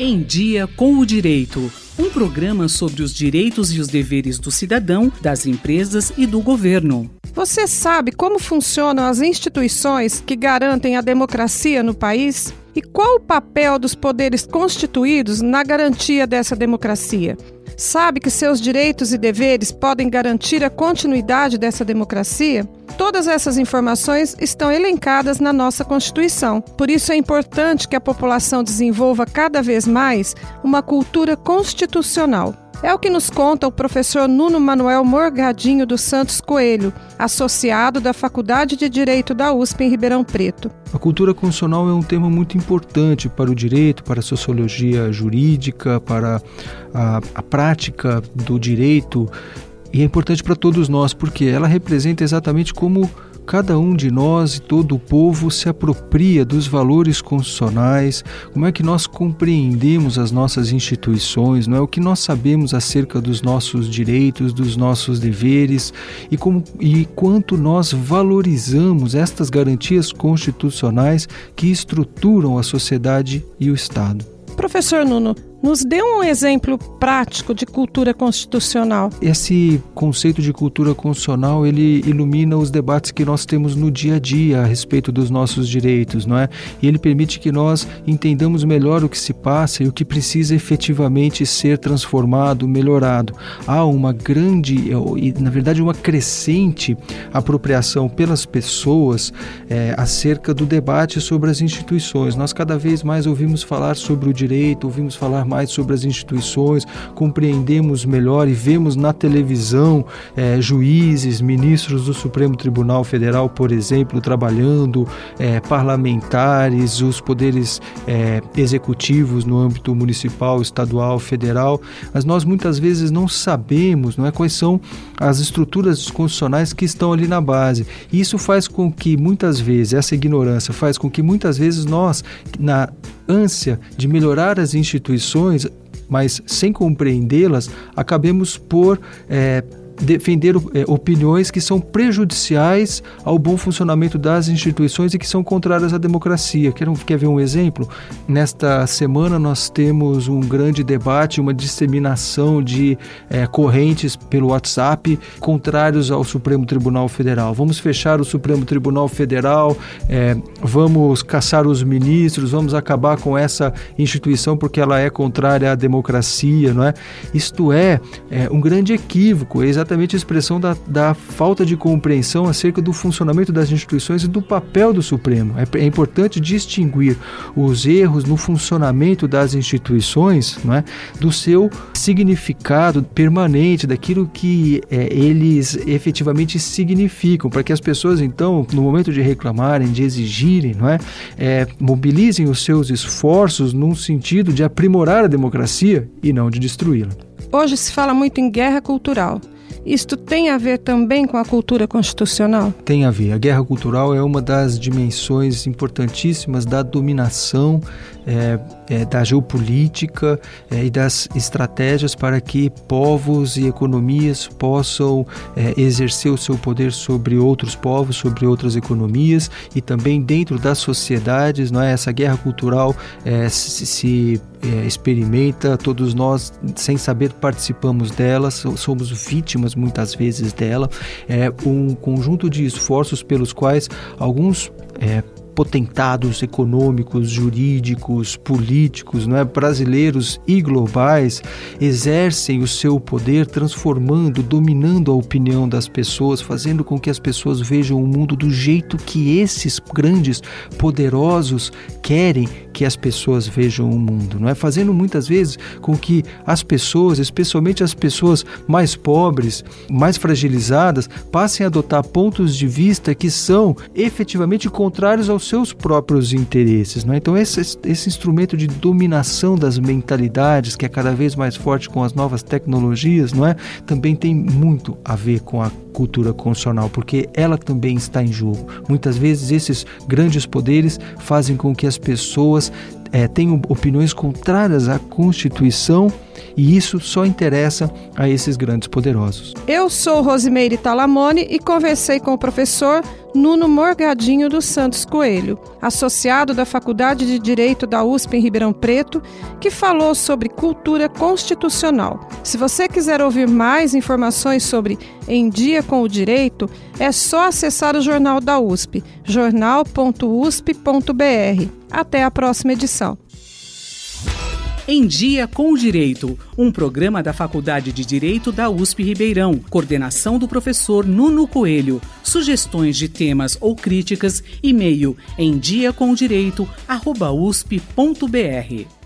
Em Dia com o Direito. Um programa sobre os direitos e os deveres do cidadão, das empresas e do governo. Você sabe como funcionam as instituições que garantem a democracia no país? E qual o papel dos poderes constituídos na garantia dessa democracia? Sabe que seus direitos e deveres podem garantir a continuidade dessa democracia? Todas essas informações estão elencadas na nossa Constituição. Por isso é importante que a população desenvolva cada vez mais uma cultura constitucional. É o que nos conta o professor Nuno Manuel Morgadinho dos Santos Coelho, associado da Faculdade de Direito da USP em Ribeirão Preto. A cultura constitucional é um tema muito importante para o direito, para a sociologia jurídica, para a, a prática do direito e é importante para todos nós porque ela representa exatamente como cada um de nós e todo o povo se apropria dos valores constitucionais, como é que nós compreendemos as nossas instituições, não é o que nós sabemos acerca dos nossos direitos, dos nossos deveres e como e quanto nós valorizamos estas garantias constitucionais que estruturam a sociedade e o Estado. Professor Nuno, nos dê um exemplo prático de cultura constitucional. Esse conceito de cultura constitucional, ele ilumina os debates que nós temos no dia a dia a respeito dos nossos direitos, não é? E ele permite que nós entendamos melhor o que se passa e o que precisa efetivamente ser transformado, melhorado. Há uma grande na verdade, uma crescente apropriação pelas pessoas é, acerca do debate sobre as instituições. Nós cada vez mais ouvimos falar sobre o direito, ouvimos falar mais sobre as instituições, compreendemos melhor e vemos na televisão é, juízes, ministros do Supremo Tribunal Federal, por exemplo, trabalhando, é, parlamentares, os poderes é, executivos no âmbito municipal, estadual, federal, mas nós muitas vezes não sabemos não é, quais são as estruturas constitucionais que estão ali na base. Isso faz com que muitas vezes, essa ignorância faz com que muitas vezes nós, na ânsia de melhorar as instituições, mas sem compreendê-las, acabemos por é, defender é, opiniões que são prejudiciais ao bom funcionamento das instituições e que são contrárias à democracia. Quer, quer ver um exemplo? Nesta semana nós temos um grande debate, uma disseminação de é, correntes pelo WhatsApp contrários ao Supremo Tribunal Federal. Vamos fechar o Supremo Tribunal Federal, é, vamos caçar os ministros, vamos acabar com essa instituição porque ela é contrária à democracia, não é? Isto é, é um grande equívoco, exatamente exatamente a expressão da, da falta de compreensão acerca do funcionamento das instituições e do papel do Supremo. É, é importante distinguir os erros no funcionamento das instituições não é, do seu significado permanente, daquilo que é, eles efetivamente significam, para que as pessoas, então, no momento de reclamarem, de exigirem, não é, é mobilizem os seus esforços num sentido de aprimorar a democracia e não de destruí-la. Hoje se fala muito em guerra cultural. Isto tem a ver também com a cultura constitucional? Tem a ver. A guerra cultural é uma das dimensões importantíssimas da dominação é, é, da geopolítica é, e das estratégias para que povos e economias possam é, exercer o seu poder sobre outros povos, sobre outras economias e também dentro das sociedades. Não é? Essa guerra cultural é, se, se é, experimenta, todos nós, sem saber, participamos dela, somos vítimas muitas vezes dela. É um conjunto de esforços pelos quais alguns é, potentados econômicos, jurídicos, políticos, não é, brasileiros e globais exercem o seu poder transformando, dominando a opinião das pessoas, fazendo com que as pessoas vejam o mundo do jeito que esses grandes poderosos querem que as pessoas vejam o mundo, não é? Fazendo muitas vezes com que as pessoas, especialmente as pessoas mais pobres, mais fragilizadas, passem a adotar pontos de vista que são efetivamente contrários aos seus próprios interesses. Não é? Então, esse, esse instrumento de dominação das mentalidades, que é cada vez mais forte com as novas tecnologias, não é? também tem muito a ver com a cultura constitucional, porque ela também está em jogo. Muitas vezes, esses grandes poderes fazem com que as pessoas é, tenham opiniões contrárias à Constituição E isso só interessa a esses grandes poderosos. Eu sou Rosimeire Talamone e conversei com o professor Nuno Morgadinho dos Santos Coelho, associado da Faculdade de Direito da USP em Ribeirão Preto, que falou sobre cultura constitucional. Se você quiser ouvir mais informações sobre Em Dia com o Direito, é só acessar o jornal da USP, jornal.usp.br. Até a próxima edição. Em Dia com Direito, um programa da Faculdade de Direito da USP Ribeirão, coordenação do professor Nuno Coelho. Sugestões de temas ou críticas, e-mail em diacomdireito@usp.br.